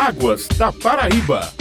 Águas da Paraíba.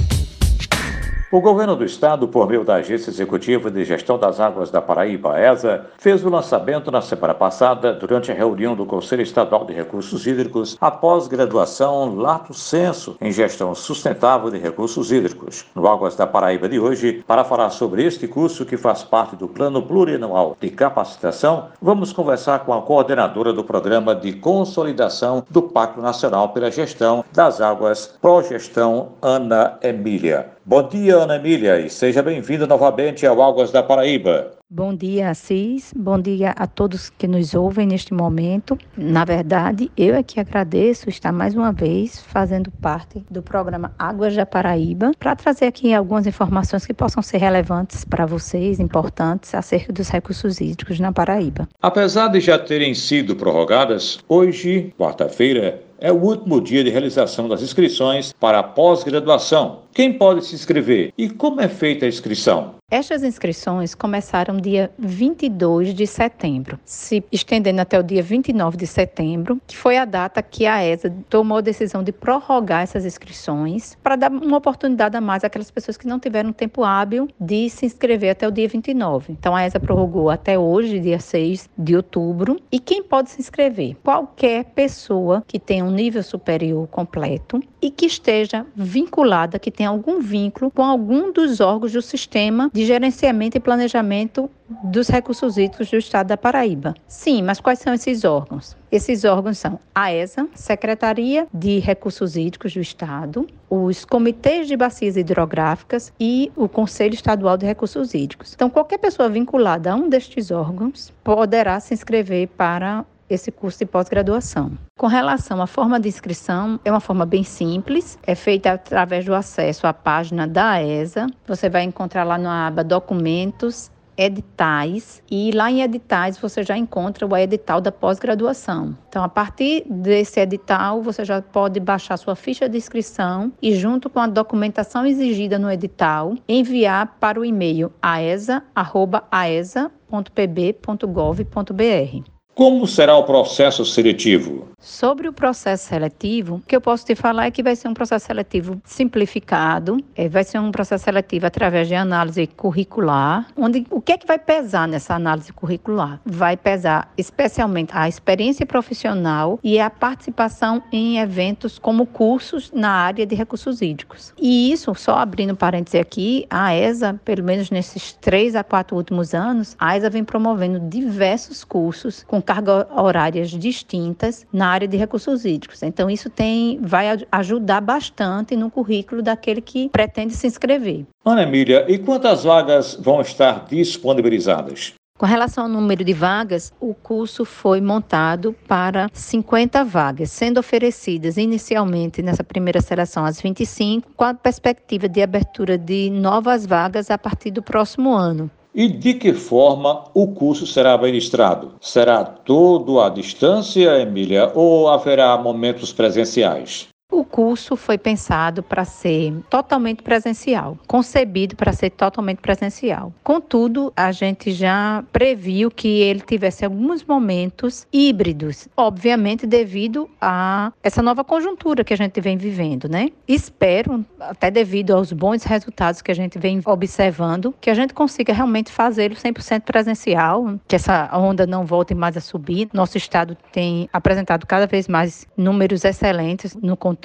O governo do estado, por meio da Agência Executiva de Gestão das Águas da Paraíba, ESA, fez o lançamento na semana passada, durante a reunião do Conselho Estadual de Recursos Hídricos, a pós-graduação Lato Senso em Gestão Sustentável de Recursos Hídricos. No Águas da Paraíba de hoje, para falar sobre este curso que faz parte do Plano Plurianual de Capacitação, vamos conversar com a coordenadora do Programa de Consolidação do Pacto Nacional pela Gestão das Águas, Progestão, Ana Emília. Bom dia, Ana Emília, e seja bem-vinda novamente ao Águas da Paraíba. Bom dia, Assis. Bom dia a todos que nos ouvem neste momento. Na verdade, eu é que agradeço estar mais uma vez fazendo parte do programa Águas da Paraíba para trazer aqui algumas informações que possam ser relevantes para vocês, importantes acerca dos recursos hídricos na Paraíba. Apesar de já terem sido prorrogadas, hoje, quarta-feira, é o último dia de realização das inscrições para a pós-graduação. Quem pode se inscrever e como é feita a inscrição? Estas inscrições começaram dia 22 de setembro, se estendendo até o dia 29 de setembro, que foi a data que a ESA tomou a decisão de prorrogar essas inscrições para dar uma oportunidade a mais àquelas pessoas que não tiveram tempo hábil de se inscrever até o dia 29. Então a ESA prorrogou até hoje, dia 6 de outubro. E quem pode se inscrever? Qualquer pessoa que tenha um nível superior completo e que esteja vinculada, que tenha algum vínculo com algum dos órgãos do sistema de gerenciamento e planejamento dos recursos hídricos do estado da Paraíba. Sim, mas quais são esses órgãos? Esses órgãos são a ESA, Secretaria de Recursos Hídricos do Estado, os comitês de bacias hidrográficas e o Conselho Estadual de Recursos Hídricos. Então, qualquer pessoa vinculada a um destes órgãos poderá se inscrever para esse curso de pós-graduação. Com relação à forma de inscrição, é uma forma bem simples, é feita através do acesso à página da ESA. Você vai encontrar lá na aba Documentos, editais e lá em editais você já encontra o edital da pós-graduação. Então, a partir desse edital, você já pode baixar sua ficha de inscrição e, junto com a documentação exigida no edital, enviar para o e-mail aesa.aesa.pb.gov.br. Como será o processo seletivo? Sobre o processo seletivo, o que eu posso te falar é que vai ser um processo seletivo simplificado, é, vai ser um processo seletivo através de análise curricular, onde o que é que vai pesar nessa análise curricular? Vai pesar especialmente a experiência profissional e a participação em eventos como cursos na área de recursos hídricos. E isso, só abrindo parênteses aqui, a ESA, pelo menos nesses três a quatro últimos anos, a ESA vem promovendo diversos cursos com cargas horárias distintas na área de recursos hídricos. Então, isso tem, vai ajudar bastante no currículo daquele que pretende se inscrever. Ana Emília, e quantas vagas vão estar disponibilizadas? Com relação ao número de vagas, o curso foi montado para 50 vagas, sendo oferecidas inicialmente nessa primeira seleção as 25, com a perspectiva de abertura de novas vagas a partir do próximo ano. E de que forma o curso será ministrado? Será todo à distância, Emília, ou haverá momentos presenciais? O curso foi pensado para ser totalmente presencial, concebido para ser totalmente presencial. Contudo, a gente já previu que ele tivesse alguns momentos híbridos, obviamente devido a essa nova conjuntura que a gente vem vivendo, né? Espero, até devido aos bons resultados que a gente vem observando, que a gente consiga realmente fazê-lo 100% presencial, que essa onda não volte mais a subir. Nosso estado tem apresentado cada vez mais números excelentes no controle,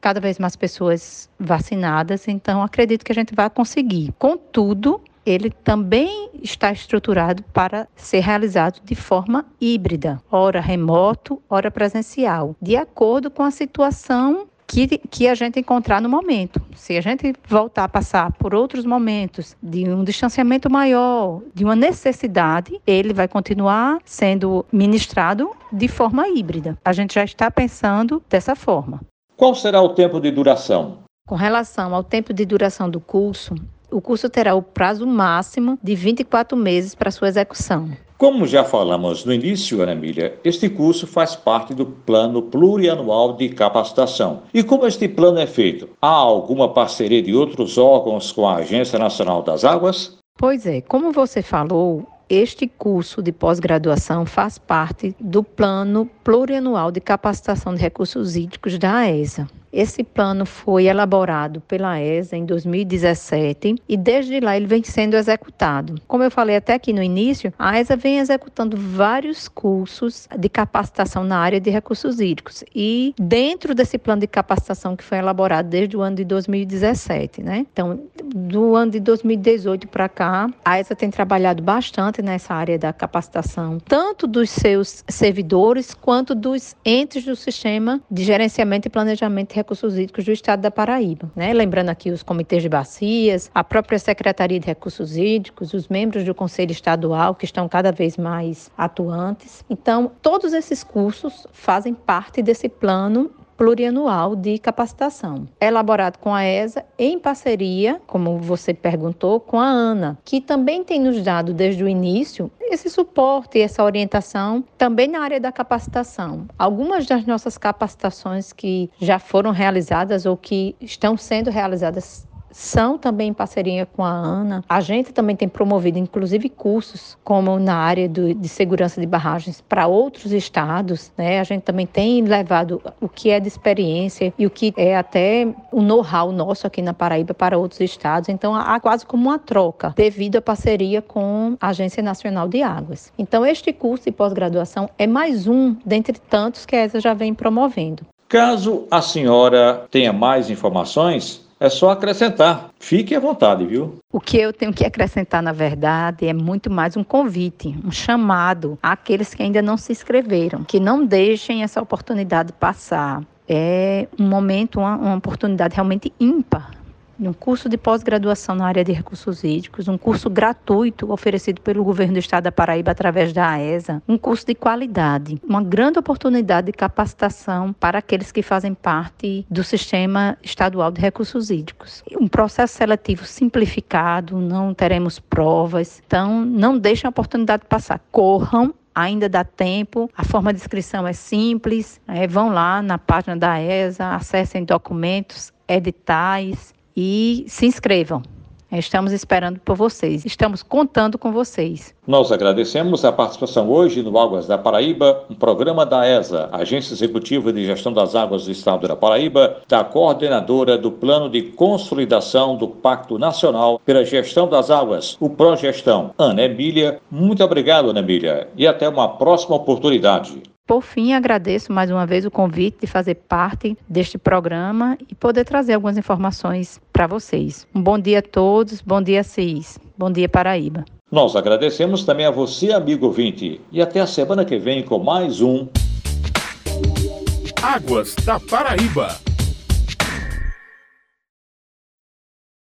cada vez mais pessoas vacinadas, então acredito que a gente vai conseguir. Contudo, ele também está estruturado para ser realizado de forma híbrida, ora remoto, ora presencial, de acordo com a situação que, que a gente encontrar no momento. Se a gente voltar a passar por outros momentos de um distanciamento maior, de uma necessidade, ele vai continuar sendo ministrado de forma híbrida. A gente já está pensando dessa forma. Qual será o tempo de duração? Com relação ao tempo de duração do curso, o curso terá o prazo máximo de 24 meses para sua execução. Como já falamos no início, Ana Emília, este curso faz parte do Plano Plurianual de Capacitação. E como este plano é feito? Há alguma parceria de outros órgãos com a Agência Nacional das Águas? Pois é, como você falou, este curso de pós-graduação faz parte do Plano Plurianual de Capacitação de Recursos Hídricos da AESA. Esse plano foi elaborado pela ESA em 2017 e desde lá ele vem sendo executado. Como eu falei até aqui no início, a ESA vem executando vários cursos de capacitação na área de recursos hídricos e dentro desse plano de capacitação que foi elaborado desde o ano de 2017, né? Então, do ano de 2018 para cá, a ESA tem trabalhado bastante nessa área da capacitação, tanto dos seus servidores quanto dos entes do sistema de gerenciamento e planejamento recursos hídricos do estado da Paraíba. Né? Lembrando aqui os comitês de bacias, a própria Secretaria de Recursos Hídricos, os membros do Conselho Estadual, que estão cada vez mais atuantes. Então, todos esses cursos fazem parte desse plano plurianual de capacitação, elaborado com a ESA em parceria, como você perguntou, com a ANA, que também tem nos dado desde o início esse suporte e essa orientação também na área da capacitação. Algumas das nossas capacitações que já foram realizadas ou que estão sendo realizadas são também em parceria com a ANA. A gente também tem promovido, inclusive, cursos como na área do, de segurança de barragens para outros estados. Né? A gente também tem levado o que é de experiência e o que é até o know-how nosso aqui na Paraíba para outros estados. Então, há quase como uma troca devido à parceria com a Agência Nacional de Águas. Então, este curso de pós-graduação é mais um dentre tantos que a ESA já vem promovendo. Caso a senhora tenha mais informações, é só acrescentar. Fique à vontade, viu? O que eu tenho que acrescentar, na verdade, é muito mais um convite, um chamado àqueles que ainda não se inscreveram, que não deixem essa oportunidade passar. É um momento, uma, uma oportunidade realmente ímpar um curso de pós-graduação na área de recursos hídricos, um curso gratuito oferecido pelo governo do estado da Paraíba através da AESA, um curso de qualidade, uma grande oportunidade de capacitação para aqueles que fazem parte do sistema estadual de recursos hídricos. Um processo seletivo simplificado, não teremos provas, então não deixem a oportunidade passar. Corram ainda dá tempo. A forma de inscrição é simples. É, vão lá na página da ESA, acessem documentos, editais, e se inscrevam. Estamos esperando por vocês. Estamos contando com vocês. Nós agradecemos a participação hoje no Águas da Paraíba, um programa da ESA, Agência Executiva de Gestão das Águas do Estado da Paraíba, da coordenadora do Plano de Consolidação do Pacto Nacional pela Gestão das Águas, o Progestão, Ana Emília. Muito obrigado, Ana Emília, e até uma próxima oportunidade. Por fim, agradeço mais uma vez o convite de fazer parte deste programa e poder trazer algumas informações para vocês. Um bom dia a todos, bom dia, Cis, bom dia, Paraíba. Nós agradecemos também a você, amigo ouvinte, e até a semana que vem com mais um Águas da Paraíba.